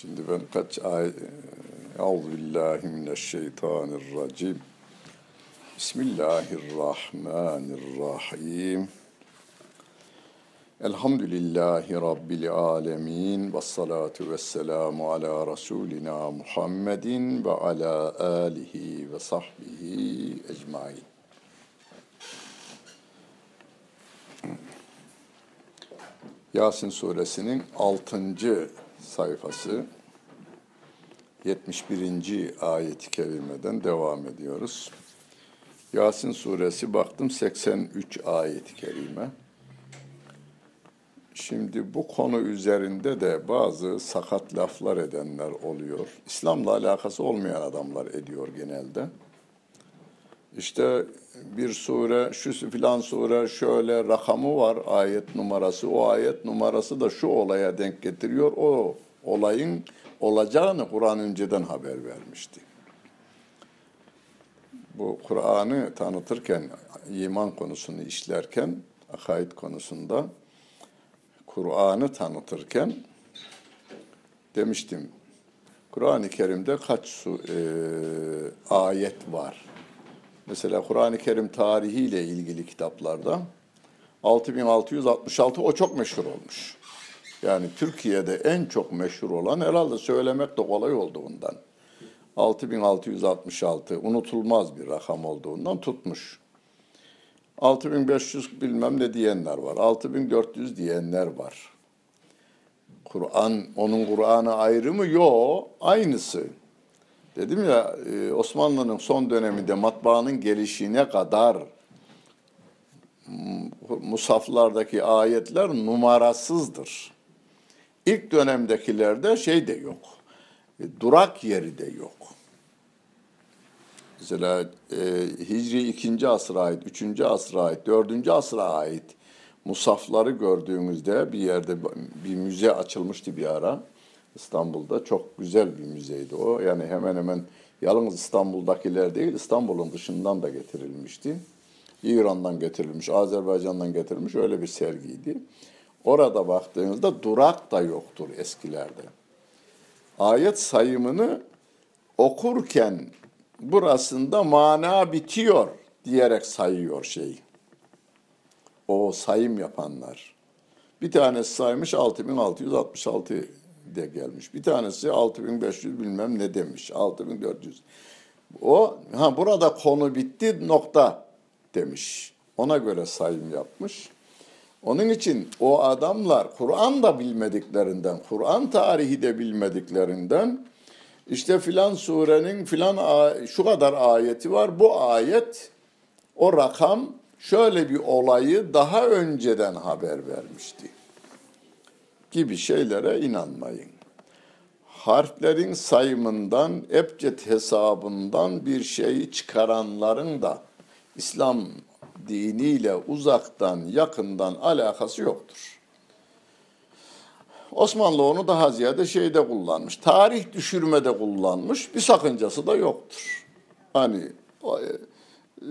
Şimdi ben kaç ay Euzubillahimineşşeytanirracim. Bismillahirrahmanirrahim. Elhamdülillahi Rabbil alemin. Ve salatu ve selamu ala Resulina Muhammedin ve ala alihi ve sahbihi ecmain. Yasin suresinin 6. sayfası 71. ayet-i kerimeden devam ediyoruz. Yasin suresi baktım 83 ayet-i kerime. Şimdi bu konu üzerinde de bazı sakat laflar edenler oluyor. İslam'la alakası olmayan adamlar ediyor genelde. İşte bir sure, şu filan sure şöyle rakamı var, ayet numarası. O ayet numarası da şu olaya denk getiriyor. O olayın olacağını Kur'an önceden haber vermişti. Bu Kur'an'ı tanıtırken, iman konusunu işlerken, akaid konusunda Kur'an'ı tanıtırken demiştim. Kur'an-ı Kerim'de kaç su, e, ayet var? Mesela Kur'an-ı Kerim tarihiyle ilgili kitaplarda 6666 o çok meşhur olmuş. Yani Türkiye'de en çok meşhur olan herhalde söylemek de kolay olduğundan. 6666 unutulmaz bir rakam olduğundan tutmuş. 6500 bilmem ne diyenler var. 6400 diyenler var. Kur'an, onun Kur'an'ı ayrı mı? Yok, aynısı. Dedim ya e, Osmanlı'nın son döneminde matbaanın gelişine kadar musaflardaki ayetler numarasızdır. İlk dönemdekilerde şey de yok. E, durak yeri de yok. Mesela e, Hicri 2. asra ait, 3. asra ait, 4. asra ait musafları gördüğümüzde bir yerde bir müze açılmıştı bir ara. İstanbul'da çok güzel bir müzeydi o. Yani hemen hemen yalnız İstanbul'dakiler değil, İstanbul'un dışından da getirilmişti. İran'dan getirilmiş, Azerbaycan'dan getirilmiş öyle bir sergiydi. Orada baktığınızda durak da yoktur eskilerde. Ayet sayımını okurken burasında mana bitiyor diyerek sayıyor şey. O sayım yapanlar. Bir tanesi saymış 6666 de gelmiş. Bir tanesi 6500 bilmem ne demiş. 6400. O ha burada konu bitti nokta demiş. Ona göre sayım yapmış. Onun için o adamlar Kur'an da bilmediklerinden, Kur'an tarihi de bilmediklerinden işte filan surenin filan şu kadar ayeti var. Bu ayet o rakam şöyle bir olayı daha önceden haber vermişti gibi şeylere inanmayın. Harflerin sayımından, ebced hesabından bir şeyi çıkaranların da İslam diniyle uzaktan, yakından alakası yoktur. Osmanlı onu daha ziyade şeyde kullanmış, tarih düşürmede kullanmış, bir sakıncası da yoktur. Hani e,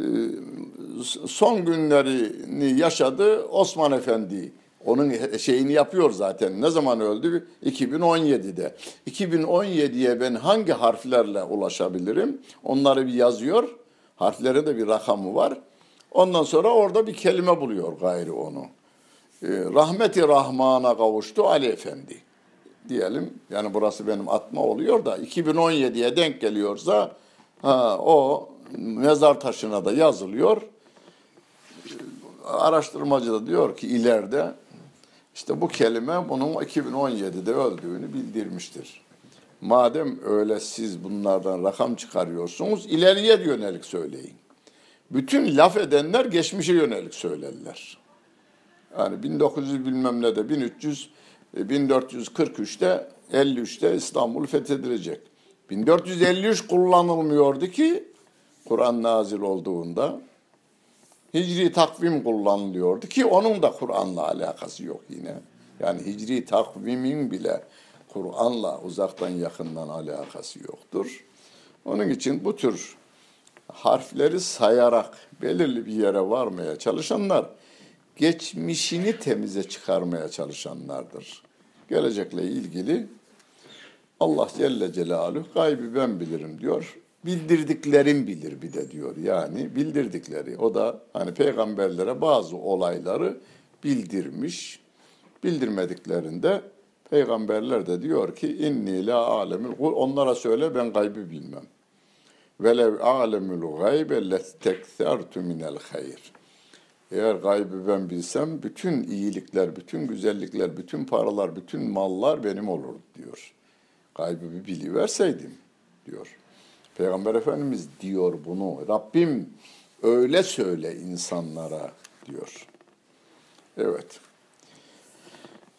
son günlerini yaşadı Osman Efendi onun şeyini yapıyor zaten. Ne zaman öldü? 2017'de. 2017'ye ben hangi harflerle ulaşabilirim? Onları bir yazıyor. Harflere de bir rakamı var. Ondan sonra orada bir kelime buluyor gayri onu. Ee, rahmeti Rahman'a kavuştu Ali Efendi diyelim. Yani burası benim atma oluyor da 2017'ye denk geliyorsa ha, o mezar taşına da yazılıyor. Araştırmacı da diyor ki ileride işte bu kelime bunun 2017'de öldüğünü bildirmiştir. Madem öyle siz bunlardan rakam çıkarıyorsunuz, ileriye yönelik söyleyin. Bütün laf edenler geçmişe yönelik söylerler. Yani 1900 bilmem ne de 1300 1443'te 53'te İstanbul fethedilecek. 1453 kullanılmıyordu ki Kur'an nazil olduğunda hicri takvim kullanılıyordu ki onun da Kur'an'la alakası yok yine. Yani hicri takvimin bile Kur'an'la uzaktan yakından alakası yoktur. Onun için bu tür harfleri sayarak belirli bir yere varmaya çalışanlar geçmişini temize çıkarmaya çalışanlardır. Gelecekle ilgili Allah Celle Celaluhu gaybi ben bilirim diyor. Bildirdiklerim bilir bir de diyor. Yani bildirdikleri. O da hani peygamberlere bazı olayları bildirmiş. Bildirmediklerinde peygamberler de diyor ki inni la alemul kul onlara söyle ben gaybı bilmem. Velev alemul gaybe lesteksertu minel hayr. Eğer gaybı ben bilsem bütün iyilikler, bütün güzellikler, bütün paralar, bütün mallar benim olur diyor. Gaybı bir biliverseydim diyor. Peygamber Efendimiz diyor bunu. Rabbim öyle söyle insanlara diyor. Evet.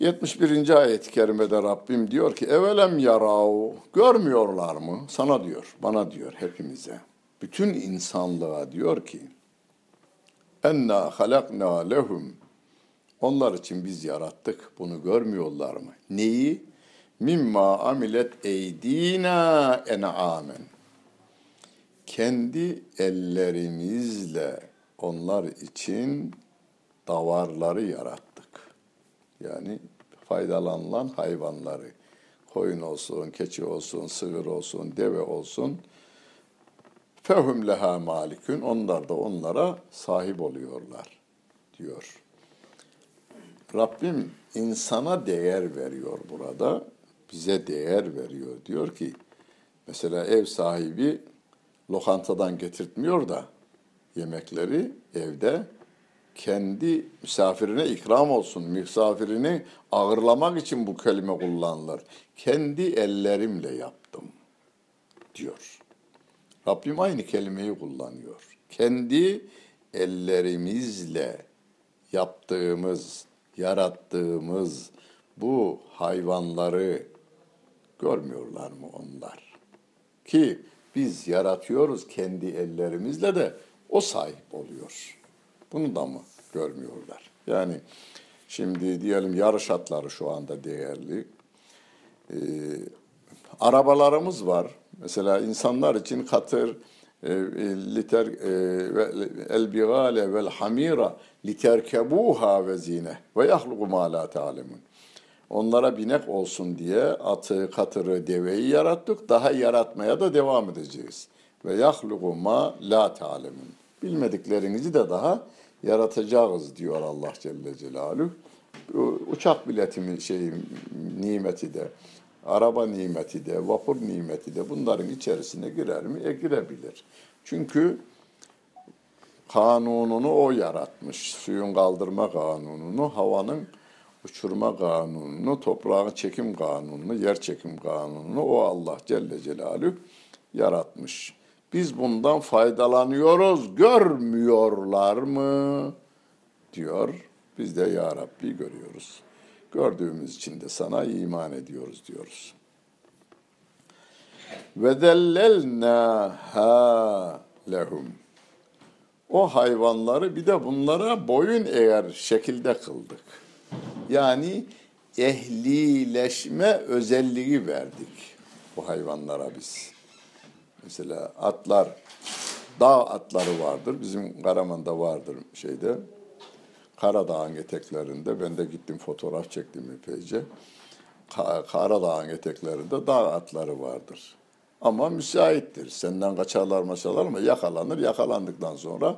71. ayet-i kerimede Rabbim diyor ki evelem yarav görmüyorlar mı? Sana diyor, bana diyor hepimize. Bütün insanlığa diyor ki enna halakna lehum onlar için biz yarattık. Bunu görmüyorlar mı? Neyi? Mimma amilet eydina en'amen. Kendi ellerimizle onlar için davarları yarattık. Yani faydalanılan hayvanları. Koyun olsun, keçi olsun, sığır olsun, deve olsun. Fehum leha malikün. Onlar da onlara sahip oluyorlar diyor. Rabbim insana değer veriyor burada. Bize değer veriyor. Diyor ki mesela ev sahibi lokantadan getirtmiyor da yemekleri evde kendi misafirine ikram olsun. Misafirini ağırlamak için bu kelime kullanılır. Kendi ellerimle yaptım diyor. Rabbim aynı kelimeyi kullanıyor. Kendi ellerimizle yaptığımız, yarattığımız bu hayvanları görmüyorlar mı onlar? Ki biz yaratıyoruz kendi ellerimizle de o sahip oluyor. Bunu da mı görmüyorlar? Yani şimdi diyelim yarış atları şu anda değerli. Ee, arabalarımız var. Mesela insanlar için katır, e, liter e, el bigale vel hamira literkebuha ve zine ve yahluku ma la ta'lemun. Onlara binek olsun diye atı, katırı, deveyi yarattık. Daha yaratmaya da devam edeceğiz. Ve yahluku ma la ta'lemun. Bilmediklerinizi de daha yaratacağız diyor Allah Celle Celaluhu. Uçak biletimi şey nimeti de, araba nimeti de, vapur nimeti de bunların içerisine girer mi? E girebilir. Çünkü kanununu o yaratmış. Suyun kaldırma kanununu, havanın uçurma kanununu, toprağın çekim kanununu, yer çekim kanununu o Allah Celle Celaluhu yaratmış. Biz bundan faydalanıyoruz, görmüyorlar mı? diyor. Biz de Ya Rabbi görüyoruz. Gördüğümüz için de sana iman ediyoruz diyoruz. Ve dellelnâhâ lehum. O hayvanları bir de bunlara boyun eğer şekilde kıldık. Yani ehlileşme özelliği verdik bu hayvanlara biz. Mesela atlar, dağ atları vardır. Bizim Karaman'da vardır şeyde. Karadağ'ın eteklerinde. Ben de gittim fotoğraf çektim epeyce. Karadağ'ın eteklerinde dağ atları vardır. Ama müsaittir. Senden kaçarlar maçarlar ama yakalanır. Yakalandıktan sonra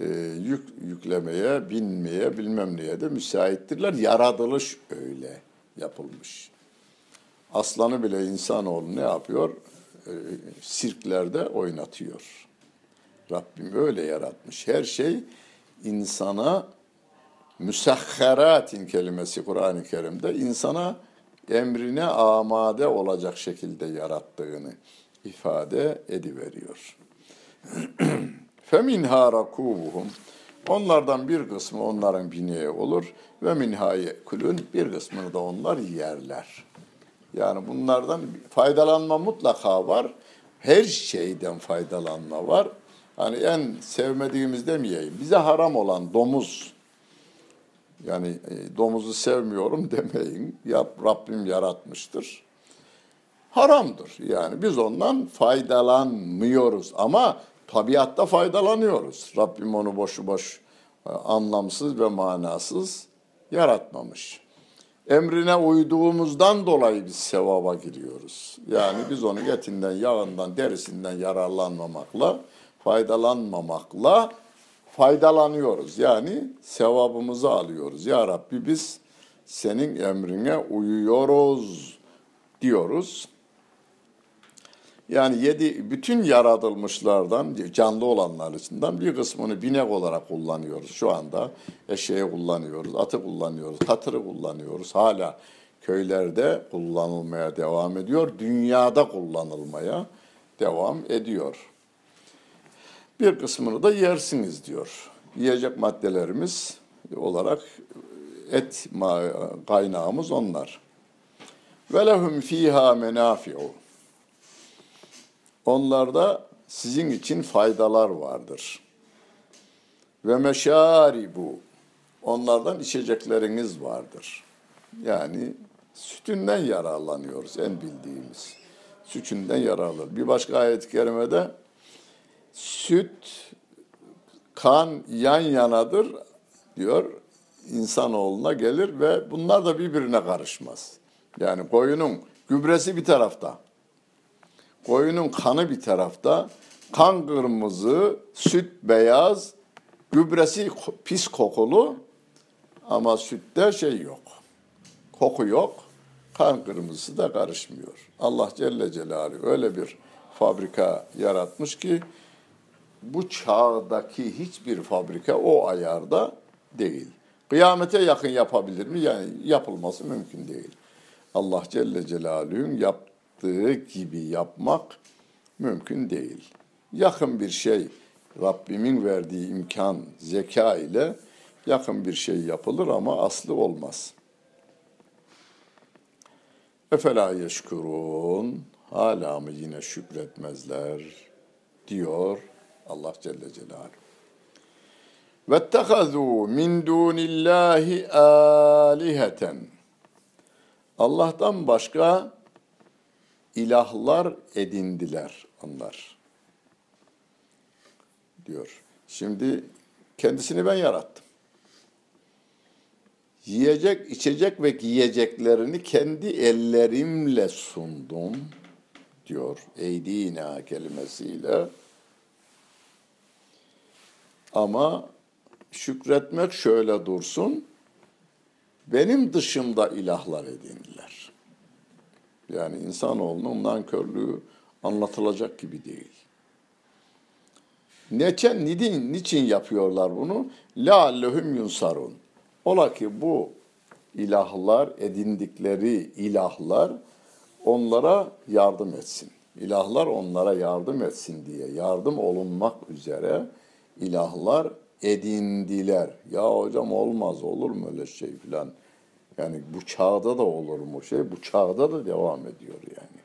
e, yük yüklemeye, binmeye bilmem neye de müsaittirler. Yaratılış öyle yapılmış. Aslanı bile insanoğlu ne yapıyor? E, sirklerde oynatıyor. Rabbim öyle yaratmış. Her şey insana müsahharatin kelimesi Kur'an-ı Kerim'de insana emrine amade olacak şekilde yarattığını ifade ediveriyor. Feminha rakubuhum Onlardan bir kısmı onların bineği olur ve minhaye kulun bir kısmını da onlar yerler. Yani bunlardan faydalanma mutlaka var. Her şeyden faydalanma var. Hani en sevmediğimiz demeyeyim. Bize haram olan domuz. Yani e, domuzu sevmiyorum demeyin. Yap, Rabbim yaratmıştır. Haramdır. Yani biz ondan faydalanmıyoruz. Ama tabiatta faydalanıyoruz. Rabbim onu boşu boş e, anlamsız ve manasız yaratmamış. emrine uyduğumuzdan dolayı biz sevaba giriyoruz. Yani biz onun etinden, yağından, derisinden yararlanmamakla, faydalanmamakla faydalanıyoruz. Yani sevabımızı alıyoruz. Ya Rabbi biz senin emrine uyuyoruz diyoruz. Yani yedi bütün yaratılmışlardan canlı olanlar içinden bir kısmını binek olarak kullanıyoruz şu anda. Eşeği kullanıyoruz, atı kullanıyoruz, katırı kullanıyoruz. Hala köylerde kullanılmaya devam ediyor. Dünyada kullanılmaya devam ediyor. Bir kısmını da yersiniz diyor. Yiyecek maddelerimiz olarak et kaynağımız onlar. Ve lehum fiha menafi'u. Onlarda sizin için faydalar vardır. Ve meşaribu. Onlardan içecekleriniz vardır. Yani sütünden yararlanıyoruz en bildiğimiz. Sütünden yararlanır. Bir başka ayet-i kerimede süt, kan yan yanadır diyor. insanoğluna gelir ve bunlar da birbirine karışmaz. Yani koyunun gübresi bir tarafta, Koyunun kanı bir tarafta, kan kırmızı, süt beyaz, gübresi pis kokulu ama sütte şey yok. Koku yok, kan kırmızısı da karışmıyor. Allah Celle Celaluhu öyle bir fabrika yaratmış ki bu çağdaki hiçbir fabrika o ayarda değil. Kıyamete yakın yapabilir mi? Yani yapılması mümkün değil. Allah Celle Celaluhu'nun yap, yaptığı gibi yapmak mümkün değil. Yakın bir şey Rabbimin verdiği imkan, zeka ile yakın bir şey yapılır ama aslı olmaz. Efela yeşkurun hala mı yine şükretmezler diyor Allah Celle Celaluhu. Vettehazu min dunillahi aliheten. Allah'tan başka ilahlar edindiler onlar. Diyor. Şimdi kendisini ben yarattım. Yiyecek, içecek ve giyeceklerini kendi ellerimle sundum diyor. Eydina kelimesiyle. Ama şükretmek şöyle dursun. Benim dışımda ilahlar edindiler. Yani insanoğlunun nankörlüğü anlatılacak gibi değil. Niçin, nidin, niçin yapıyorlar bunu? La lehum yunsarun. Ola ki bu ilahlar, edindikleri ilahlar onlara yardım etsin. İlahlar onlara yardım etsin diye yardım olunmak üzere ilahlar edindiler. Ya hocam olmaz olur mu öyle şey filan yani bu çağda da olur mu şey? Bu çağda da devam ediyor yani.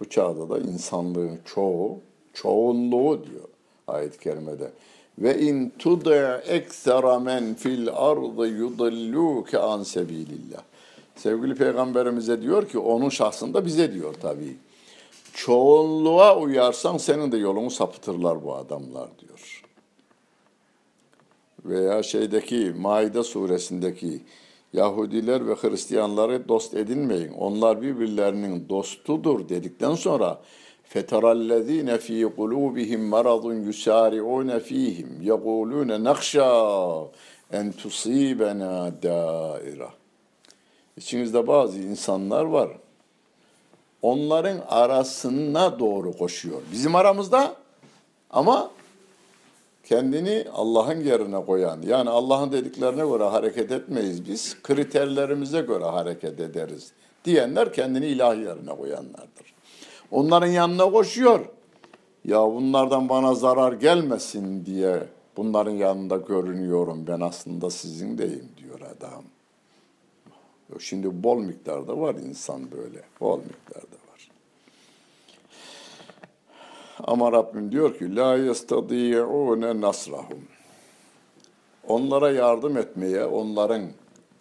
Bu çağda da insanlığın çoğu, çoğunluğu diyor ayet-i kerimede. Ve in tuda eksera men fil ardı yudilluke an sebilillah. Sevgili peygamberimize diyor ki onun şahsında bize diyor tabii. Çoğunluğa uyarsan senin de yolunu sapıtırlar bu adamlar diyor. Veya şeydeki Maide suresindeki Yahudiler ve Hristiyanları dost edinmeyin. Onlar birbirlerinin dostudur dedikten sonra feterallezine fi kulubihim maradun yusari'un fihim yekulune nakşa en tusibena daira. İçinizde bazı insanlar var. Onların arasına doğru koşuyor. Bizim aramızda ama kendini Allah'ın yerine koyan, yani Allah'ın dediklerine göre hareket etmeyiz biz, kriterlerimize göre hareket ederiz diyenler kendini ilah yerine koyanlardır. Onların yanına koşuyor. Ya bunlardan bana zarar gelmesin diye bunların yanında görünüyorum ben aslında sizin deyim diyor adam. Şimdi bol miktarda var insan böyle, bol miktarda. Ama Rabbim diyor ki la yestadi'une nasrahum. Onlara yardım etmeye, onların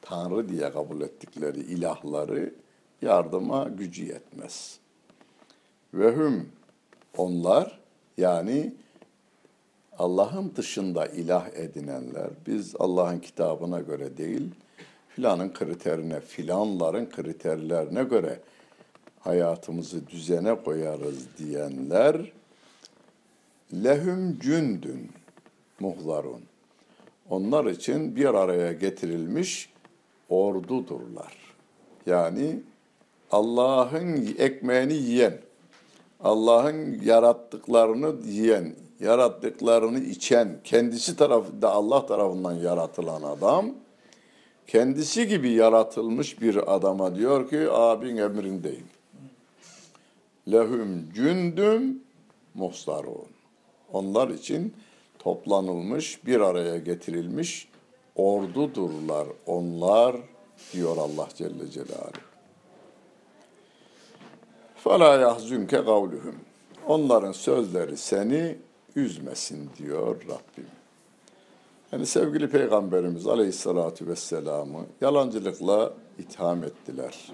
Tanrı diye kabul ettikleri ilahları yardıma gücü yetmez. Ve hüm onlar yani Allah'ın dışında ilah edinenler, biz Allah'ın kitabına göre değil, filanın kriterine, filanların kriterlerine göre hayatımızı düzene koyarız diyenler lehum cündün muhlarun. Onlar için bir araya getirilmiş ordudurlar. Yani Allah'ın ekmeğini yiyen, Allah'ın yarattıklarını yiyen, yarattıklarını içen, kendisi tarafında Allah tarafından yaratılan adam, kendisi gibi yaratılmış bir adama diyor ki abin emrindeyim. Lehum cündüm muhsarun Onlar için toplanılmış, bir araya getirilmiş ordudurlar onlar diyor Allah Celle Celaluhu. فَلَا يَحْزُنْكَ قَوْلُهُمْ Onların sözleri seni üzmesin diyor Rabbim. Yani sevgili Peygamberimiz Aleyhisselatü Vesselam'ı yalancılıkla itham ettiler.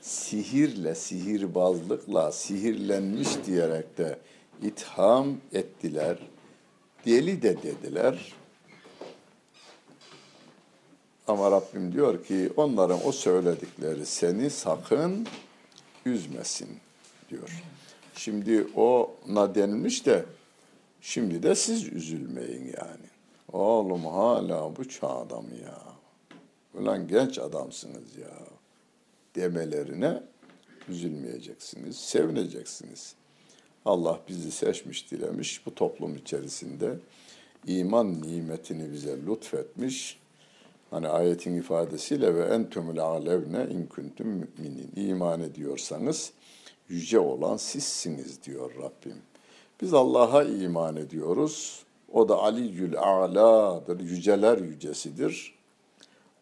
Sihirle, sihirbazlıkla, sihirlenmiş diyerek de itham ettiler. Deli de dediler. Ama Rabbim diyor ki onların o söyledikleri seni sakın üzmesin diyor. Şimdi ona denilmiş de şimdi de siz üzülmeyin yani. Oğlum hala bu çağ adamı ya. Ulan genç adamsınız ya demelerine üzülmeyeceksiniz, sevineceksiniz. Allah bizi seçmiş, dilemiş bu toplum içerisinde iman nimetini bize lütfetmiş. Hani ayetin ifadesiyle ve entumul alevne in kuntum müminin. İman ediyorsanız yüce olan sizsiniz diyor Rabbim. Biz Allah'a iman ediyoruz. O da Aliyyül A'la'dır, yüceler yücesidir.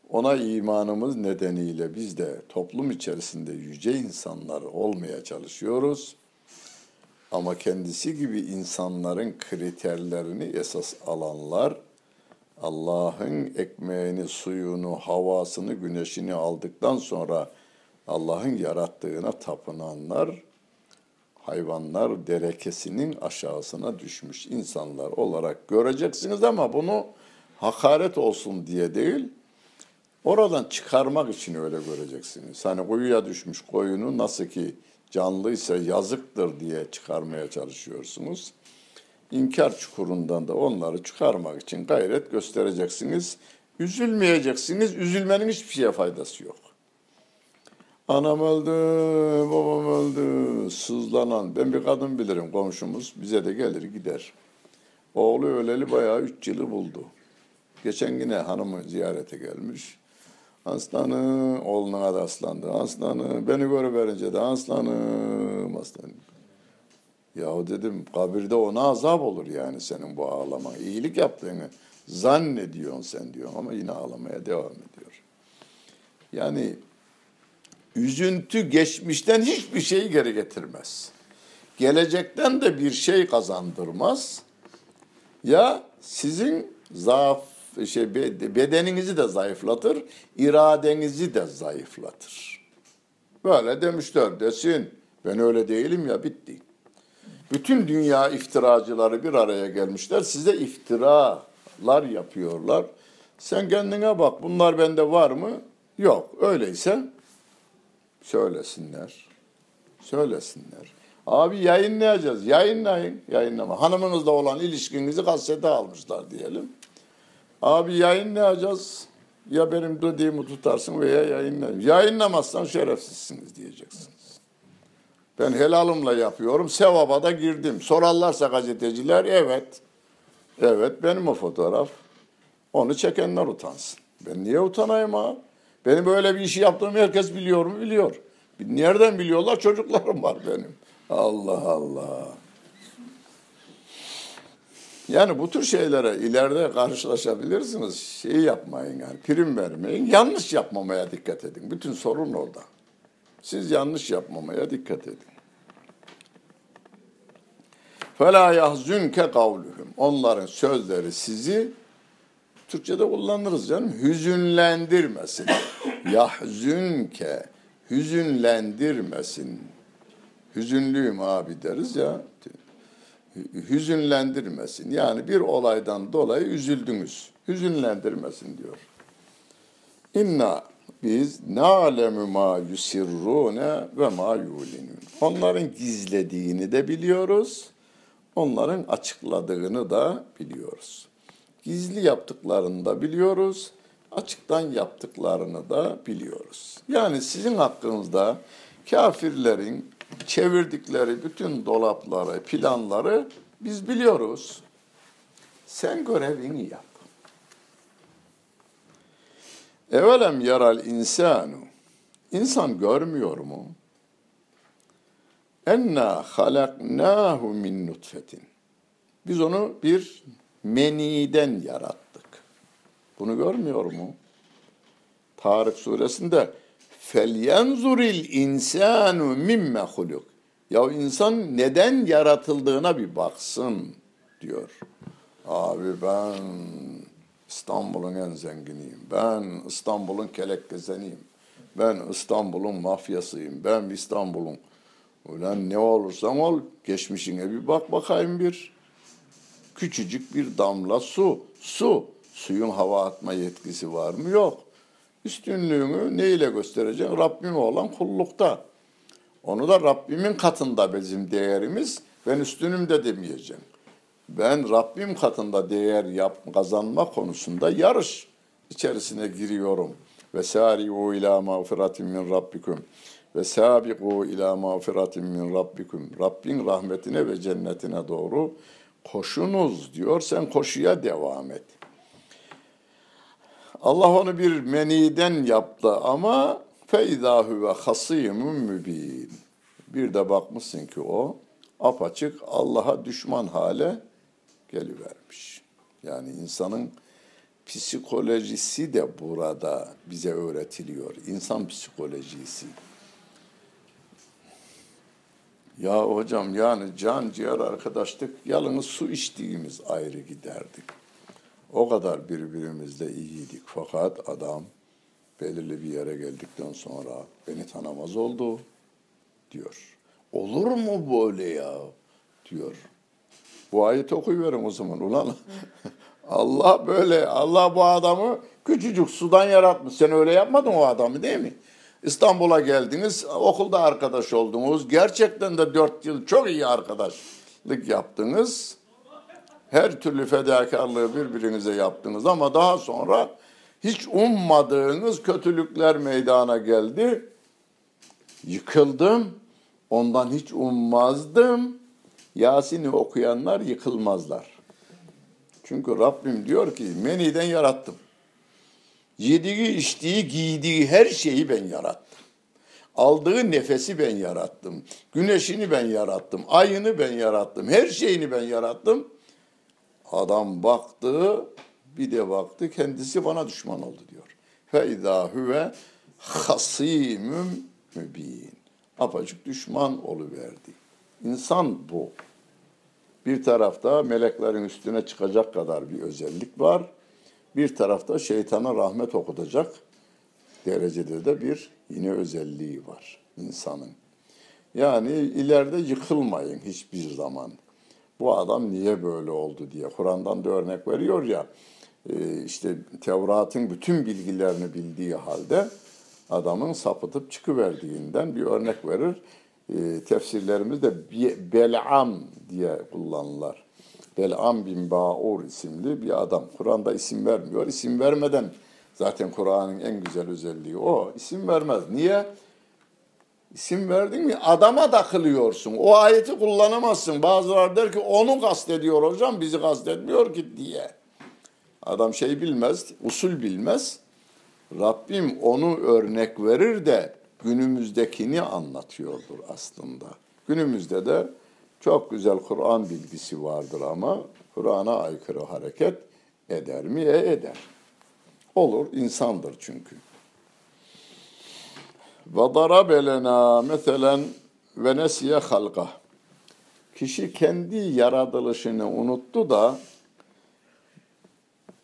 Ona imanımız nedeniyle biz de toplum içerisinde yüce insanlar olmaya çalışıyoruz. Ama kendisi gibi insanların kriterlerini esas alanlar, Allah'ın ekmeğini, suyunu, havasını, güneşini aldıktan sonra Allah'ın yarattığına tapınanlar, hayvanlar derekesinin aşağısına düşmüş insanlar olarak göreceksiniz ama bunu hakaret olsun diye değil, oradan çıkarmak için öyle göreceksiniz. Hani kuyuya düşmüş koyunu nasıl ki canlıysa yazıktır diye çıkarmaya çalışıyorsunuz. İnkar çukurundan da onları çıkarmak için gayret göstereceksiniz. Üzülmeyeceksiniz. Üzülmenin hiçbir şeye faydası yok. Anam öldü, babam öldü, sızlanan. Ben bir kadın bilirim komşumuz. Bize de gelir gider. Oğlu öleli bayağı üç yılı buldu. Geçen yine hanımı ziyarete gelmiş. Aslanım, oğluna da aslandı. Aslanım, beni görüverince de aslanım, aslanım. Yahu dedim, kabirde ona azap olur yani senin bu ağlaman. İyilik yaptığını zannediyorsun sen diyor ama yine ağlamaya devam ediyor. Yani üzüntü geçmişten hiçbir şeyi geri getirmez. Gelecekten de bir şey kazandırmaz. Ya sizin zaaf şey bedeninizi de zayıflatır, iradenizi de zayıflatır. Böyle demişler desin. Ben öyle değilim ya bitti. Bütün dünya iftiracıları bir araya gelmişler. Size iftiralar yapıyorlar. Sen kendine bak bunlar bende var mı? Yok. Öyleyse söylesinler. Söylesinler. Abi yayınlayacağız. Yayınlayın. Yayınlama. Hanımınızla olan ilişkinizi kasete almışlar diyelim. Abi yayınlayacağız. Ya benim dediğimi tutarsın veya yayınlayın. Yayınlamazsan şerefsizsiniz diyeceksiniz. Ben helalımla yapıyorum. Sevaba da girdim. Sorarlarsa gazeteciler evet. Evet benim o fotoğraf. Onu çekenler utansın. Ben niye utanayım ha? Benim böyle bir işi yaptığımı herkes biliyor mu? Biliyor. Nereden biliyorlar? Çocuklarım var benim. Allah Allah. Yani bu tür şeylere ileride karşılaşabilirsiniz. Şey yapmayın yani prim vermeyin. Yanlış yapmamaya dikkat edin. Bütün sorun orada. Siz yanlış yapmamaya dikkat edin. فَلَا يَحْزُنْكَ قَوْلُهُمْ Onların sözleri sizi Türkçe'de kullanırız canım. Hüzünlendirmesin. Yahzünke hüzünlendirmesin. Hüzünlüyüm abi deriz ya. Hüzünlendirmesin. Yani bir olaydan dolayı üzüldünüz. Hüzünlendirmesin diyor. İnna biz na'lemu ma yusirrune ve ma yulinun. Onların gizlediğini de biliyoruz. Onların açıkladığını da biliyoruz. Gizli yaptıklarını da biliyoruz. Açıktan yaptıklarını da biliyoruz. Yani sizin hakkınızda kafirlerin çevirdikleri bütün dolapları, planları biz biliyoruz. Sen görevini yap. Evelem yaral insanu. İnsan görmüyor mu? Enna halaknahu min nutfetin. Biz onu bir meniden yarattık. Bunu görmüyor mu? Tarık suresinde felyenzuril insanu mimme huluk. Ya insan neden yaratıldığına bir baksın diyor. Abi ben İstanbul'un en zenginiyim. Ben İstanbul'un kelek gezeniyim. Ben İstanbul'un mafyasıyım. Ben İstanbul'un Ulan ne olursan ol geçmişine bir bak bakayım bir. Küçücük bir damla su. Su. Suyun hava atma yetkisi var mı? Yok. Üstünlüğünü neyle göstereceksin? Rabbime olan kullukta. Onu da Rabbimin katında bizim değerimiz. Ben üstünüm de demeyeceğim. Ben Rabbim katında değer yap, kazanma konusunda yarış içerisine giriyorum. Ve sari'u ila mağfiratin min rabbikum ve sabiqu ila mağfiratin min rabbikum. Rabbin rahmetine ve cennetine doğru koşunuz diyor. Sen koşuya devam et. Allah onu bir meniden yaptı ama feydahu ve hasimun mübin. Bir de bakmışsın ki o apaçık Allah'a düşman hale gelivermiş. Yani insanın psikolojisi de burada bize öğretiliyor. İnsan psikolojisi. Ya hocam yani can ciğer arkadaşlık yalnız su içtiğimiz ayrı giderdik. O kadar birbirimizle iyiydik. Fakat adam belirli bir yere geldikten sonra beni tanımaz oldu diyor. Olur mu böyle ya diyor. Bu ayeti okuyuverin o zaman ulan. Allah böyle, Allah bu adamı küçücük sudan yaratmış. Sen öyle yapmadın o adamı değil mi? İstanbul'a geldiniz, okulda arkadaş oldunuz. Gerçekten de dört yıl çok iyi arkadaşlık yaptınız. Her türlü fedakarlığı birbirinize yaptınız ama daha sonra hiç ummadığınız kötülükler meydana geldi. Yıkıldım, ondan hiç ummazdım. Yasin'i okuyanlar yıkılmazlar. Çünkü Rabbim diyor ki meniden yarattım. Yediği, içtiği, giydiği her şeyi ben yarattım. Aldığı nefesi ben yarattım. Güneşini ben yarattım. Ayını ben yarattım. Her şeyini ben yarattım. Adam baktı, bir de baktı kendisi bana düşman oldu diyor. Fe izâ huve hasimüm mübin. Apacık düşman oluverdi. İnsan bu. Bir tarafta meleklerin üstüne çıkacak kadar bir özellik var. Bir tarafta şeytana rahmet okutacak derecede de bir yine özelliği var insanın. Yani ileride yıkılmayın hiçbir zaman. Bu adam niye böyle oldu diye. Kur'an'dan da örnek veriyor ya. E, işte Tevrat'ın bütün bilgilerini bildiği halde adamın sapıtıp çıkıverdiğinden bir örnek verir. E, tefsirlerimizde Bel'am diye kullanırlar. Bel'am bin Ba'ur isimli bir adam. Kur'an'da isim vermiyor. İsim vermeden zaten Kur'an'ın en güzel özelliği o. İsim vermez. Niye? İsim verdin mi adama takılıyorsun. O ayeti kullanamazsın. Bazıları der ki onu kastediyor hocam bizi kastetmiyor ki diye. Adam şey bilmez, usul bilmez. Rabbim onu örnek verir de günümüzdekini anlatıyordur aslında. Günümüzde de çok güzel Kur'an bilgisi vardır ama Kur'an'a aykırı hareket eder mi? E eder. Olur, insandır çünkü. Ve darabe lena meselen ve nesiye halka. Kişi kendi yaratılışını unuttu da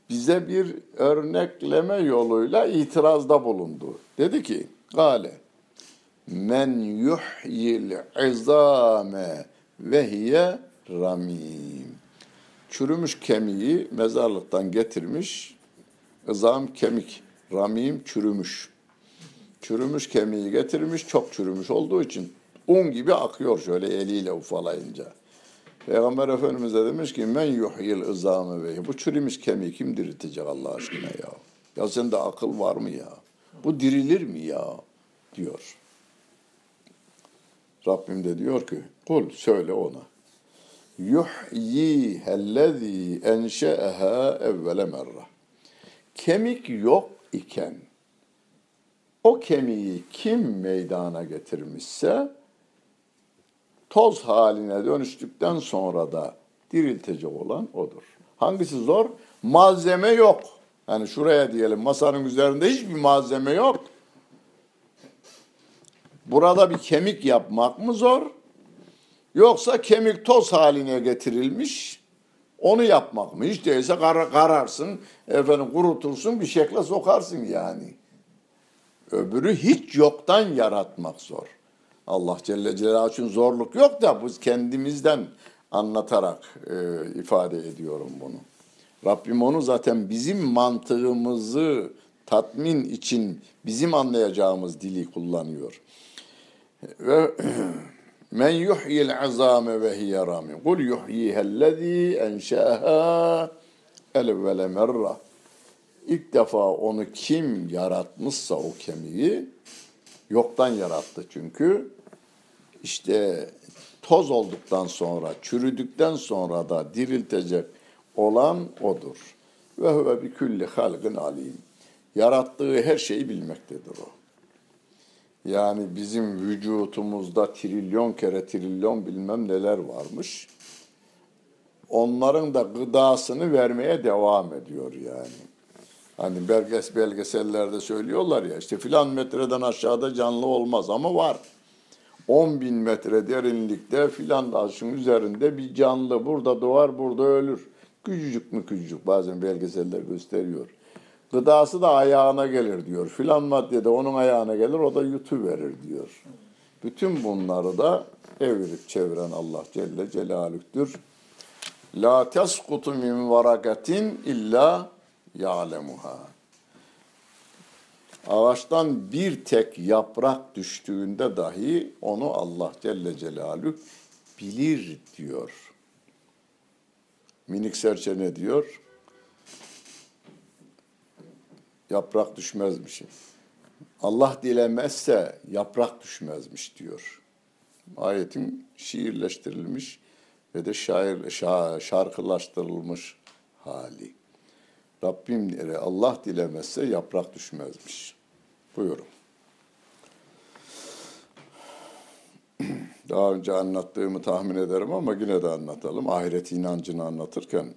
bize bir örnekleme yoluyla itirazda bulundu. Dedi ki, Gale, men yuhyil izame ve hiye ramim. Çürümüş kemiği mezarlıktan getirmiş, ızam kemik Ramim çürümüş. Çürümüş kemiği getirmiş, çok çürümüş olduğu için un gibi akıyor şöyle eliyle ufalayınca. Peygamber Efendimiz de demiş ki men yuhyil ızame ve bu çürümüş kemiği kim diriltecek Allah aşkına ya? Ya sende akıl var mı ya? Bu dirilir mi ya? diyor. Rabbim de diyor ki kul söyle ona. Yuhyihellezî enşe'eha evvele merra. Kemik yok iken o kemiği kim meydana getirmişse toz haline dönüştükten sonra da diriltecek olan odur. Hangisi zor? Malzeme yok. Yani şuraya diyelim masanın üzerinde hiçbir malzeme yok. Burada bir kemik yapmak mı zor? Yoksa kemik toz haline getirilmiş, onu yapmak mı? Hiç değilse kar kararsın, efendim kurutursun, bir şekle sokarsın yani. Öbürü hiç yoktan yaratmak zor. Allah Celle Celaluhu için zorluk yok da biz kendimizden anlatarak e, ifade ediyorum bunu. Rabbim onu zaten bizim mantığımızı tatmin için bizim anlayacağımız dili kullanıyor. Ve men yuhyil azame ve hiye ramim. Kul yuhyihellezî enşâhâ elvele merra. İlk defa onu kim yaratmışsa o kemiği yoktan yarattı çünkü. işte toz olduktan sonra, çürüdükten sonra da diriltecek olan odur. Ve huve bi külli halgın alim. Yarattığı her şeyi bilmektedir o. Yani bizim vücutumuzda trilyon kere trilyon bilmem neler varmış. Onların da gıdasını vermeye devam ediyor yani. Hani belges belgesellerde söylüyorlar ya işte filan metreden aşağıda canlı olmaz ama var. 10 bin metre derinlikte filan taşın üzerinde bir canlı burada doğar burada ölür. Küçücük mü küçücük bazen belgeseller gösteriyor. Gıdası da ayağına gelir diyor. Filan madde de onun ayağına gelir o da yutu verir diyor. Bütün bunları da evirip çeviren Allah Celle Celaluh'tür. La teskutu min varakatin illa ya'lemuha. Ağaçtan bir tek yaprak düştüğünde dahi onu Allah Celle Celaluhu bilir diyor. Minik serçe ne diyor? Yaprak düşmezmiş. Allah dilemezse yaprak düşmezmiş diyor. Ayetin şiirleştirilmiş ve de şair, şarkılaştırılmış hali. Rabbim Allah dilemezse yaprak düşmezmiş. Buyurun. Daha önce anlattığımı tahmin ederim ama yine de anlatalım. Ahiret inancını anlatırken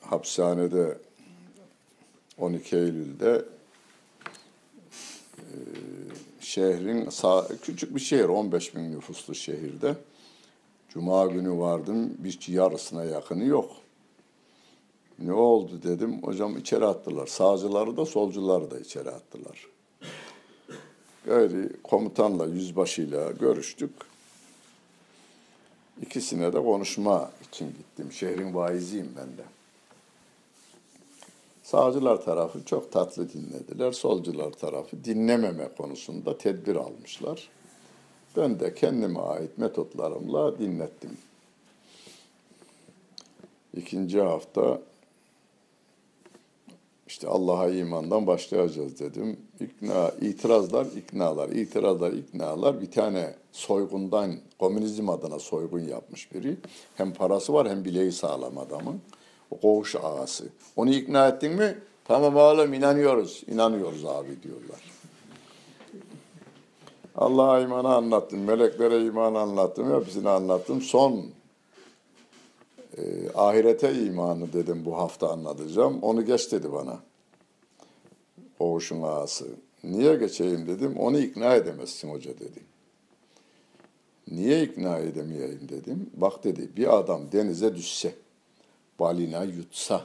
hapishanede 12 Eylül'de e, şehrin küçük bir şehir 15 bin nüfuslu şehirde Cuma günü vardım bir yarısına yakını yok. Ne oldu dedim. Hocam içeri attılar. Sağcıları da solcuları da içeri attılar. Öyle komutanla, yüzbaşıyla görüştük. İkisine de konuşma için gittim. Şehrin vaiziyim ben de. Sağcılar tarafı çok tatlı dinlediler. Solcular tarafı dinlememe konusunda tedbir almışlar. Ben de kendime ait metotlarımla dinlettim. İkinci hafta işte Allah'a imandan başlayacağız dedim. İkna, itirazlar, iknalar, itirazlar, iknalar. Bir tane soygundan, komünizm adına soygun yapmış biri. Hem parası var hem bileği sağlam adamın. O koğuş ağası. Onu ikna ettin mi? Tamam oğlum inanıyoruz. İnanıyoruz abi diyorlar. Allah'a imanı anlattım. Meleklere imanı anlattım. Hepsini anlattım. Son e, ahirete imanı dedim bu hafta anlatacağım. Onu geç dedi bana. Oğuşun ağası. Niye geçeyim dedim. Onu ikna edemezsin hoca dedi. Niye ikna edemeyeyim dedim. Bak dedi bir adam denize düşse, balina yutsa,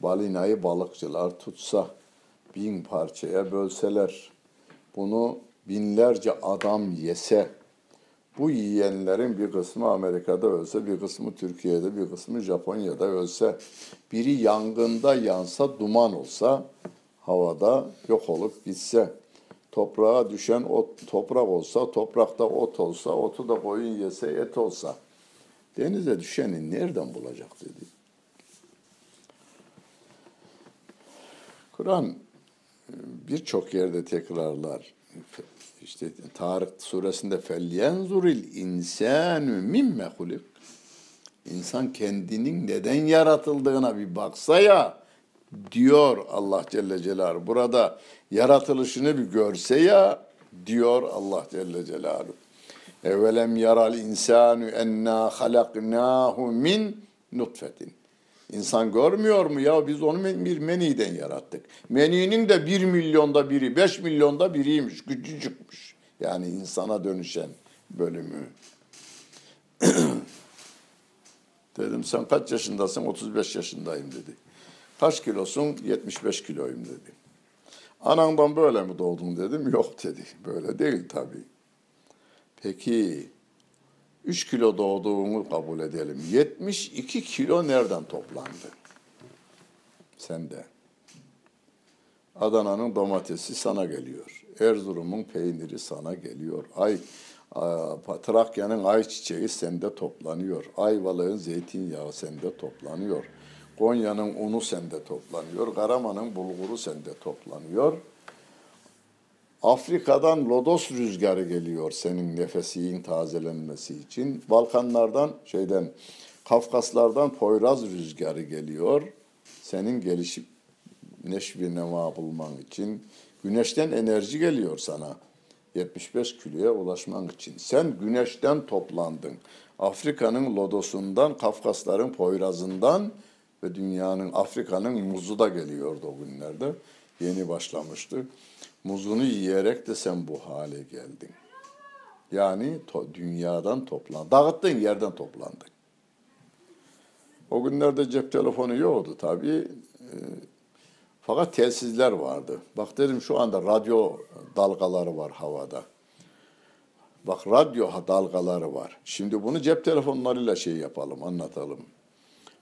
balinayı balıkçılar tutsa, bin parçaya bölseler, bunu binlerce adam yese, Bu yiyenlerin bir kısmı Amerika'da ölse, bir kısmı Türkiye'de, bir kısmı Japonya'da ölse, biri yangında yansa, duman olsa, havada yok olup gitse, toprağa düşen ot, toprak olsa, toprakta ot olsa, otu da koyun yese et olsa, denize düşeni nereden bulacak dedi. Kur'an e, birçok yerde tekrarlar. İşte Tarık suresinde felyenzuril insanu mimme hulik. İnsan kendinin neden yaratıldığına bir baksa ya diyor Allah Celle Celaluhu. Burada yaratılışını bir görse ya diyor Allah Celle Celaluhu. Evelem yaral insanu enna halaknahu min nutfetin. İnsan görmüyor mu ya biz onu bir meniden yarattık. Meninin de bir milyonda biri, beş milyonda biriymiş, küçücükmüş. Yani insana dönüşen bölümü. Dedim sen kaç yaşındasın? 35 yaşındayım dedi. Kaç kilosun? 75 kiloyum dedi. Anandan böyle mi doğdun dedim. Yok dedi. Böyle değil tabii. Peki 3 kilo doğduğunu kabul edelim. 72 kilo nereden toplandı? Sende. Adana'nın domatesi sana geliyor. Erzurum'un peyniri sana geliyor. Ay Trakya'nın ayçiçeği sende toplanıyor. Ayvalık'ın zeytinyağı sende toplanıyor. Konya'nın unu sende toplanıyor. Karaman'ın bulguru sende toplanıyor. Afrika'dan lodos rüzgarı geliyor senin nefesiyin tazelenmesi için. Balkanlardan şeyden Kafkaslardan Poyraz rüzgarı geliyor. Senin gelişip neşvi nema bulman için. Güneşten enerji geliyor sana. 75 kiloya ulaşman için. Sen güneşten toplandın. Afrika'nın lodosundan, Kafkasların Poyraz'ından ve dünyanın, Afrika'nın muzu da geliyordu o günlerde. Yeni başlamıştı. Muzunu yiyerek de sen bu hale geldin. Yani to, dünyadan toplan, dağıttığın yerden toplandın. O günlerde cep telefonu yoktu tabii. E, fakat telsizler vardı. Bak dedim şu anda radyo dalgaları var havada. Bak radyo dalgaları var. Şimdi bunu cep telefonlarıyla şey yapalım, anlatalım.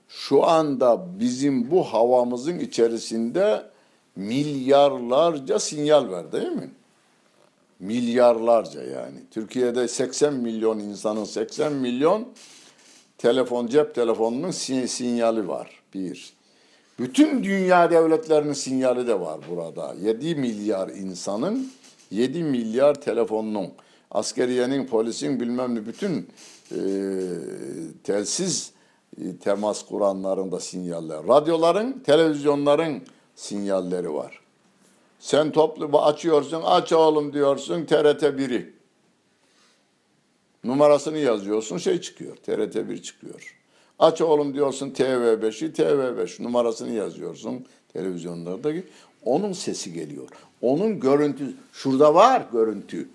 Şu anda bizim bu havamızın içerisinde milyarlarca sinyal var değil mi? Milyarlarca yani. Türkiye'de 80 milyon insanın 80 milyon telefon, cep telefonunun sinyali var. Bir. Bütün dünya devletlerinin sinyali de var burada. 7 milyar insanın 7 milyar telefonunun, askeriyenin, polisin bilmem ne bütün e, telsiz e, temas kuranların sinyaller. Radyoların, televizyonların sinyalleri var. Sen toplu açıyorsun, aç oğlum diyorsun TRT 1'i. Numarasını yazıyorsun, şey çıkıyor, TRT 1 çıkıyor. Aç oğlum diyorsun TV5'i, TV5 numarasını yazıyorsun televizyonlarda. Onun sesi geliyor. Onun görüntü, şurada var görüntü.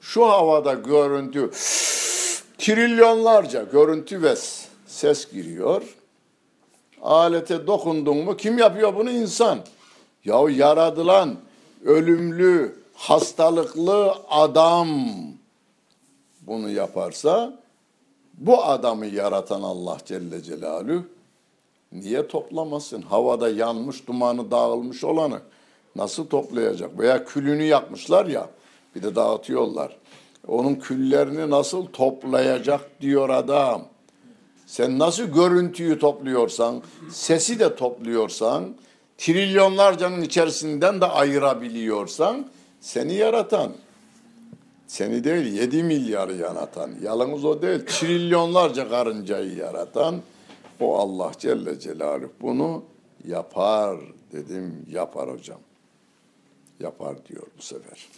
Şu havada görüntü, trilyonlarca görüntü ve ses giriyor alete dokundun mu kim yapıyor bunu? insan. Ya yaradılan ölümlü, hastalıklı adam bunu yaparsa bu adamı yaratan Allah Celle Celaluhu niye toplamasın? Havada yanmış, dumanı dağılmış olanı nasıl toplayacak? Veya külünü yakmışlar ya bir de dağıtıyorlar. Onun küllerini nasıl toplayacak diyor adam. Sen nasıl görüntüyü topluyorsan, sesi de topluyorsan, trilyonlarcanın içerisinden de ayırabiliyorsan, seni yaratan, seni değil yedi milyarı yaratan, yalnız o değil, trilyonlarca karıncayı yaratan, o Allah Celle Celaluhu bunu yapar dedim, yapar hocam. Yapar diyor bu sefer.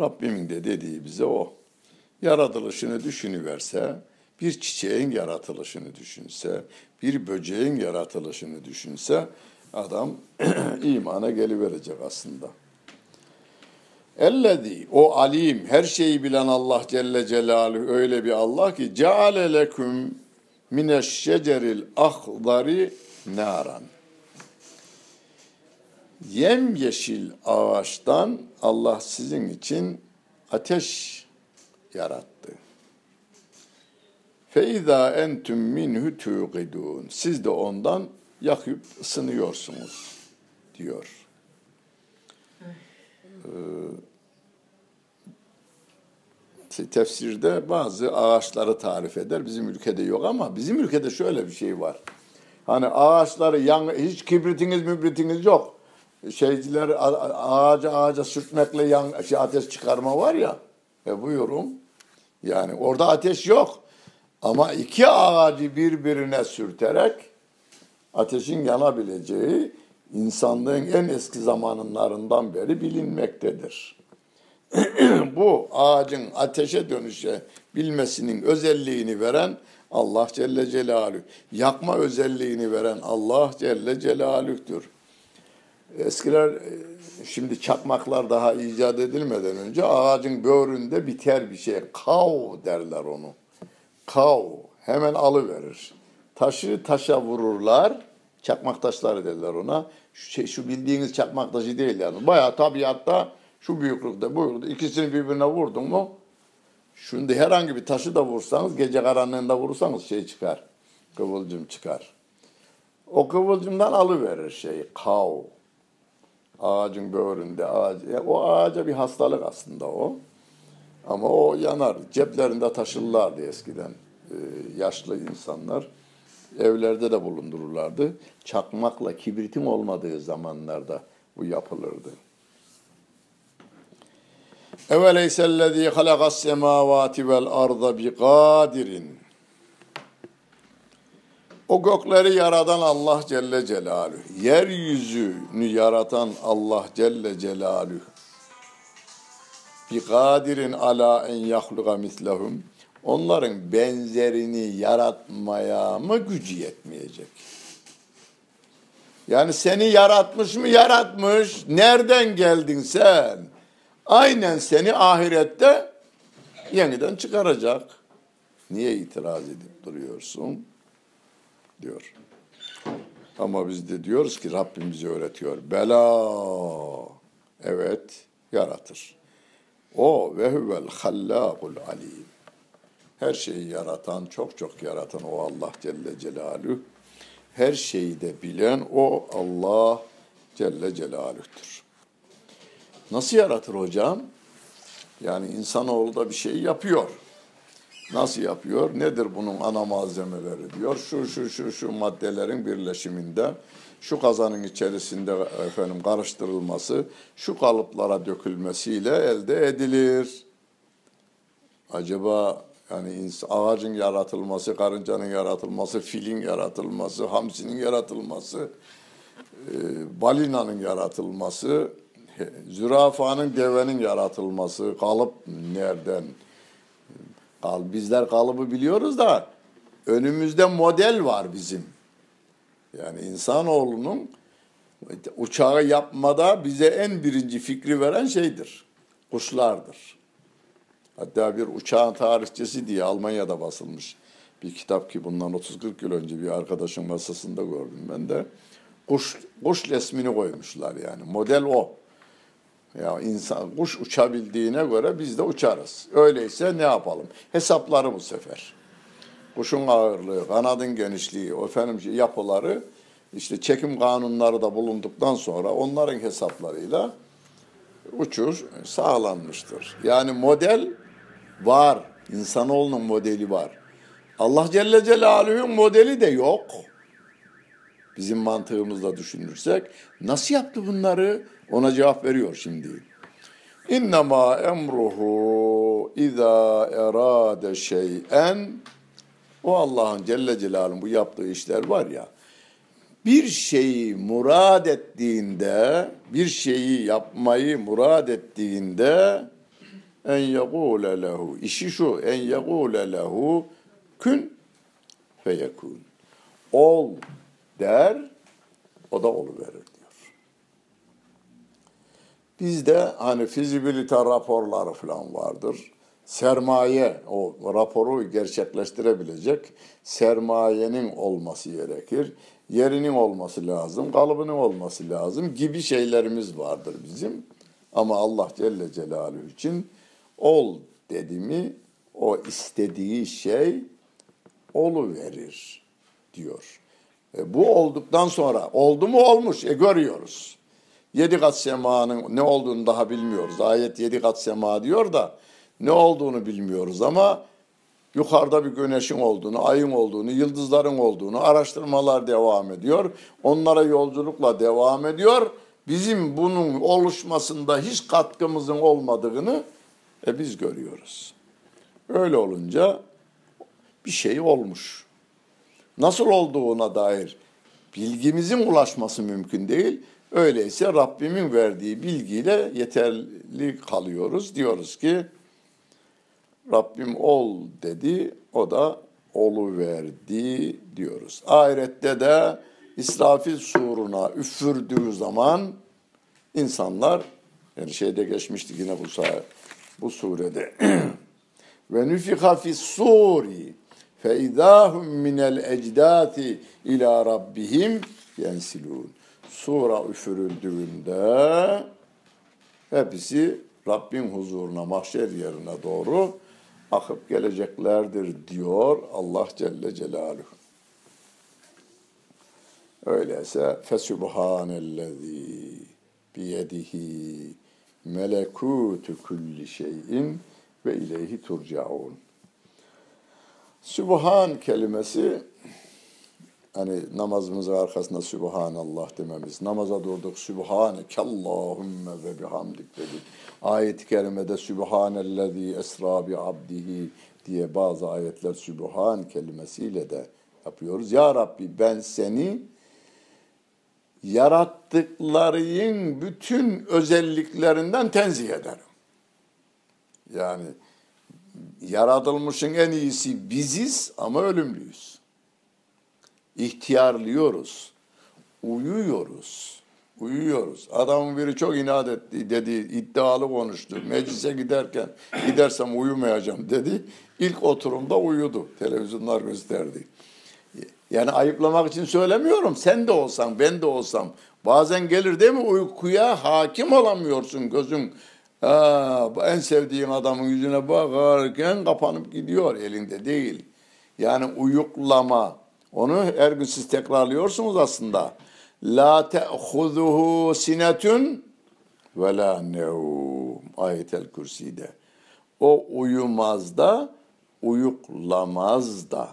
Rabbimin de dediği bize o. Yaratılışını düşünüverse, bir çiçeğin yaratılışını düşünse, bir böceğin yaratılışını düşünse adam imana geliverecek aslında. Ellezî o alim her şeyi bilen Allah Celle Celaluhu öyle bir Allah ki ceale leküm mineşşeceril ahdari naran. Yem yeşil ağaçtan Allah sizin için ateş yarattı. Feiza entüm minhu tuqidun. Siz de ondan yakıp ısınıyorsunuz diyor. Ee, tefsirde bazı ağaçları tarif eder. Bizim ülkede yok ama bizim ülkede şöyle bir şey var. Hani ağaçları yan, hiç kibritiniz mübritiniz yok. Şeyciler ağaca ağaca sürtmekle yan, şey, ateş çıkarma var ya. E buyurun. Yani orada ateş yok. Ama iki ağacı birbirine sürterek ateşin yanabileceği insanlığın en eski zamanlarından beri bilinmektedir. Bu ağacın ateşe dönüşe bilmesinin özelliğini veren Allah Celle Celaluhu. Yakma özelliğini veren Allah Celle Celaluh'tür. Eskiler şimdi çakmaklar daha icat edilmeden önce ağacın böğründe biter bir şey. Kav derler onu. Kav hemen alıverir. Taşı taşa vururlar. Çakmak taşları derler ona. Şu, şey, şu bildiğiniz çakmak taşı değil yani. Bayağı tabiatta şu büyüklükte buyurdu. İkisini birbirine vurdun mu Şimdi herhangi bir taşı da vursanız, gece karanlığında vurursanız şey çıkar. Kıvılcım çıkar. O kıvılcımdan alıverir şeyi, kav. Ağacın böğründe, ağaç. o ağaca bir hastalık aslında o. Ama o yanar. Ceplerinde taşırlardı eskiden e, yaşlı insanlar. Evlerde de bulundururlardı. Çakmakla kibritin olmadığı zamanlarda bu yapılırdı. Eveleyse halakas semavati vel arda bi kadirin. O gökleri yaratan Allah Celle Celaluhu, yeryüzünü yaratan Allah Celle Celaluhu, bi kadirin ala en yahluga mislehum, onların benzerini yaratmaya mı gücü yetmeyecek? Yani seni yaratmış mı yaratmış, nereden geldin sen? aynen seni ahirette yeniden çıkaracak. Niye itiraz edip duruyorsun? Diyor. Ama biz de diyoruz ki Rabbim bize öğretiyor. Bela. Evet, yaratır. O ve huvel hallâkul alim. Her şeyi yaratan, çok çok yaratan o Allah Celle Celaluhu. Her şeyi de bilen o Allah Celle Celaluh'tür. Nasıl yaratır hocam? Yani insanoğlu da bir şey yapıyor. Nasıl yapıyor? Nedir bunun ana malzemeleri diyor. Şu şu şu şu maddelerin birleşiminde şu kazanın içerisinde efendim karıştırılması, şu kalıplara dökülmesiyle elde edilir. Acaba yani ağacın yaratılması, karıncanın yaratılması, filin yaratılması, hamsinin yaratılması, balinanın yaratılması, zürafanın devenin yaratılması, kalıp nereden? Kal, bizler kalıbı biliyoruz da önümüzde model var bizim. Yani insanoğlunun uçağı yapmada bize en birinci fikri veren şeydir. Kuşlardır. Hatta bir uçağın tarihçesi diye Almanya'da basılmış bir kitap ki bundan 30-40 yıl önce bir arkadaşın masasında gördüm ben de. Kuş, kuş resmini koymuşlar yani. Model o. Ya insan kuş uçabildiğine göre biz de uçarız. Öyleyse ne yapalım? Hesapları bu sefer. Kuşun ağırlığı, kanadın genişliği, efendim yapıları işte çekim kanunları da bulunduktan sonra onların hesaplarıyla uçuş sağlanmıştır. Yani model var. İnsanoğlunun modeli var. Allah Celle Celaluhu'nun modeli de yok. Bizim mantığımızla düşünürsek nasıl yaptı bunları? Ona cevap veriyor şimdi. İnnemâ emruhu izâ erâde şey'en o Allah'ın Celle Celaluhu'nun bu yaptığı işler var ya bir şeyi murad ettiğinde, bir şeyi yapmayı murad ettiğinde en yegûle lehu. İşi şu, en yegûle lehu kün feyekûn. Ol der, o da oluverir. Bizde hani fizibilite raporları falan vardır. Sermaye, o raporu gerçekleştirebilecek sermayenin olması gerekir. Yerinin olması lazım, kalıbının olması lazım gibi şeylerimiz vardır bizim. Ama Allah Celle Celaluhu için ol dedi mi o istediği şey olu verir diyor. E, bu olduktan sonra oldu mu olmuş e görüyoruz. Yedi kat semanın ne olduğunu daha bilmiyoruz. Ayet yedi kat sema diyor da ne olduğunu bilmiyoruz ama yukarıda bir güneşin olduğunu, ayın olduğunu, yıldızların olduğunu araştırmalar devam ediyor. Onlara yolculukla devam ediyor. Bizim bunun oluşmasında hiç katkımızın olmadığını e, biz görüyoruz. Öyle olunca bir şey olmuş. Nasıl olduğuna dair bilgimizin ulaşması mümkün değil. Öyleyse Rabbimin verdiği bilgiyle yeterli kalıyoruz. Diyoruz ki Rabbim ol dedi, o da olu verdi diyoruz. Ahirette de İsrafil suruna üfürdüğü zaman insanlar yani şeyde geçmişti yine bu bu surede ve nüfika fis suri fe idahum minel ecdati ila rabbihim yensilun. Sura üfürüldüğünde hepsi Rabbin huzuruna, mahşer yerine doğru akıp geleceklerdir diyor Allah Celle Celaluhu. Öyleyse fesubhanellezi biyedihi melekutu kulli şeyin ve ileyhi turcaun. Sübhan kelimesi hani namazımızın arkasında Sübhanallah dememiz, namaza durduk Sübhaneke Allahümme ve bihamdik dedik. Ayet-i kerimede Sübhanellezi esra bi abdihi diye bazı ayetler Sübhan kelimesiyle de yapıyoruz. Ya Rabbi ben seni yarattıkların bütün özelliklerinden tenzih ederim. Yani yaratılmışın en iyisi biziz ama ölümlüyüz. İhtiyarlıyoruz, uyuyoruz, uyuyoruz. Adamın biri çok inat etti dedi, iddialı konuştu. Meclise giderken gidersem uyumayacağım dedi. İlk oturumda uyudu. Televizyonlar gösterdi. Yani ayıplamak için söylemiyorum. Sen de olsan, ben de olsam. Bazen gelir değil mi uykuya hakim olamıyorsun gözün. Ha, en sevdiğin adamın yüzüne bakarken kapanıp gidiyor elinde değil. Yani uyuklama. Onu her gün siz tekrarlıyorsunuz aslında. La te'huzuhu sinetun ve la nevm. Ayetel Kürsi'de. O uyumaz da, uyuklamaz da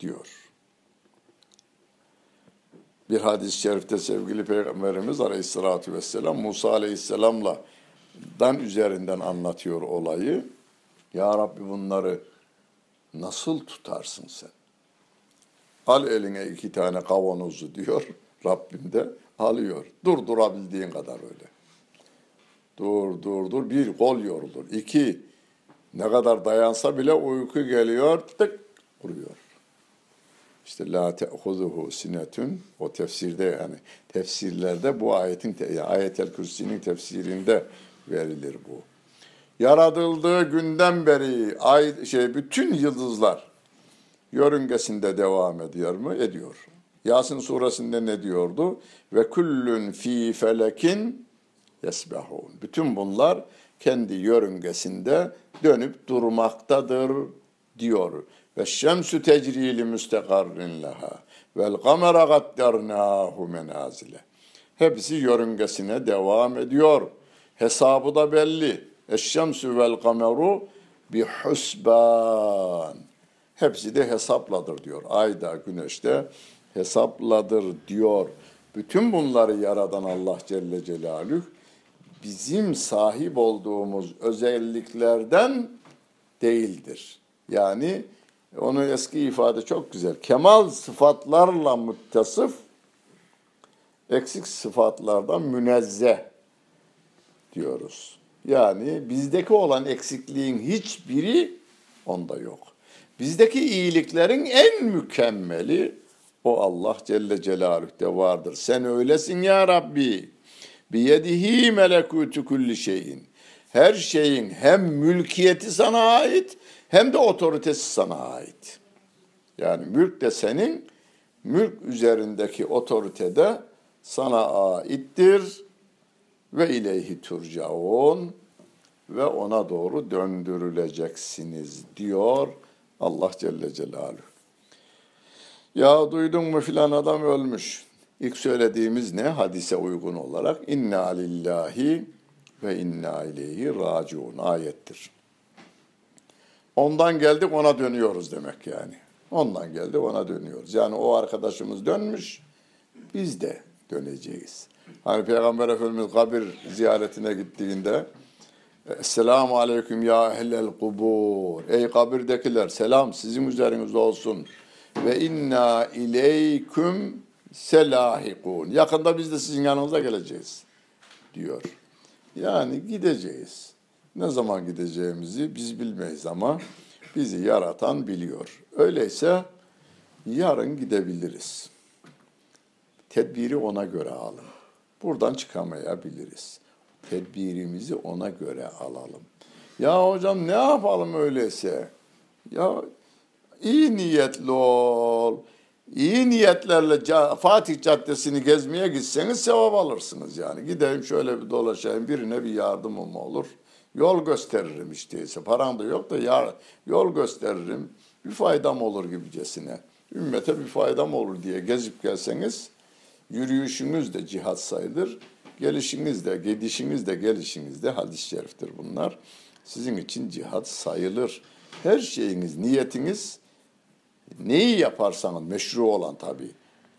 diyor. Bir hadis-i şerifte sevgili Peygamberimiz Aleyhisselatü Vesselam Musa Aleyhisselam'la dan üzerinden anlatıyor olayı. Ya Rabbi bunları nasıl tutarsın sen? Al eline iki tane kavanozu diyor Rabbim de alıyor. Dur durabildiğin kadar öyle. Dur dur dur bir kol yorulur. İki ne kadar dayansa bile uyku geliyor tık vuruyor. İşte la te'huzuhu sinetun o tefsirde yani tefsirlerde bu ayetin yani ayetel kürsinin tefsirinde verilir bu. Yaratıldığı günden beri ay şey bütün yıldızlar yörüngesinde devam ediyor mu? Ediyor. Yasin suresinde ne diyordu? Ve kullun fi felekin yesbahun. Bütün bunlar kendi yörüngesinde dönüp durmaktadır diyor. Ve şemsü tecrili müstekarrin leha. Vel kamera gaddarnahu menazile. Hepsi yörüngesine devam ediyor. Hesabı da belli. Eşşemsü vel kameru bi husban. Hepsi de hesapladır diyor. Ayda, güneşte hesapladır diyor. Bütün bunları yaradan Allah Celle Celaluhu bizim sahip olduğumuz özelliklerden değildir. Yani onu eski ifade çok güzel. Kemal sıfatlarla muttasıf, eksik sıfatlardan münezzeh diyoruz. Yani bizdeki olan eksikliğin hiçbiri onda yok. Bizdeki iyiliklerin en mükemmeli o Allah Celle Celaluhu'de vardır. Sen öylesin ya Rabbi. Biyedihi melekutu kulli şeyin. Her şeyin hem mülkiyeti sana ait hem de otoritesi sana ait. Yani mülk de senin, mülk üzerindeki otorite de sana aittir ve ileyhi turcaun. ve ona doğru döndürüleceksiniz diyor Allah Celle Celaluhu. Ya duydun mu filan adam ölmüş. İlk söylediğimiz ne? Hadise uygun olarak inna lillahi ve inna ileyhi raciun ayettir. Ondan geldik ona dönüyoruz demek yani. Ondan geldik ona dönüyoruz. Yani o arkadaşımız dönmüş, biz de döneceğiz. Hani Peygamber Efendimiz kabir ziyaretine gittiğinde Esselamu aleyküm ya ehlel kubur. Ey kabirdekiler selam sizin üzerinizde olsun. Ve inna ileyküm selahikun. Yakında biz de sizin yanınıza geleceğiz diyor. Yani gideceğiz. Ne zaman gideceğimizi biz bilmeyiz ama bizi yaratan biliyor. Öyleyse yarın gidebiliriz. Tedbiri ona göre alın. Buradan çıkamayabiliriz. Tedbirimizi ona göre alalım. Ya hocam ne yapalım öyleyse? Ya iyi niyetli ol. İyi niyetlerle Fatih Caddesi'ni gezmeye gitseniz sevap alırsınız yani. Gideyim şöyle bir dolaşayım birine bir yardımım olur. Yol gösteririm işteyse. Paran da yok da ya, yol gösteririm. Bir faydam olur gibicesine. Ümmete bir faydam olur diye gezip gelseniz yürüyüşünüz de cihat sayılır. Gelişiniz de, gidişiniz de, gelişiniz de hadis-i şeriftir bunlar. Sizin için cihat sayılır. Her şeyiniz, niyetiniz neyi yaparsanız meşru olan tabii.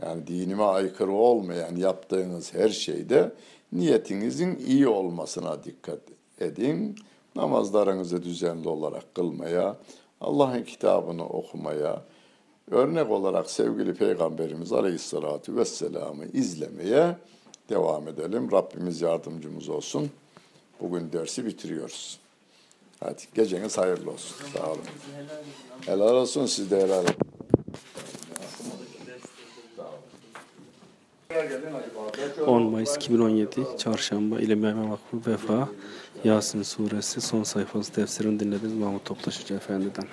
Yani dinime aykırı olmayan yaptığınız her şeyde niyetinizin iyi olmasına dikkat edin. Namazlarınızı düzenli olarak kılmaya, Allah'ın kitabını okumaya, örnek olarak sevgili Peygamberimiz Aleyhisselatü Vesselam'ı izlemeye devam edelim. Rabbimiz yardımcımız olsun. Bugün dersi bitiriyoruz. Hadi geceniz hayırlı olsun. Sağ olun. Helal olsun siz de helal olsun. 10 Mayıs 2017 Çarşamba İlim Yayma Vakfı Vefa Yasin Suresi son sayfası tefsirini dinlediniz Mahmut Toptaş Hoca Efendi'den.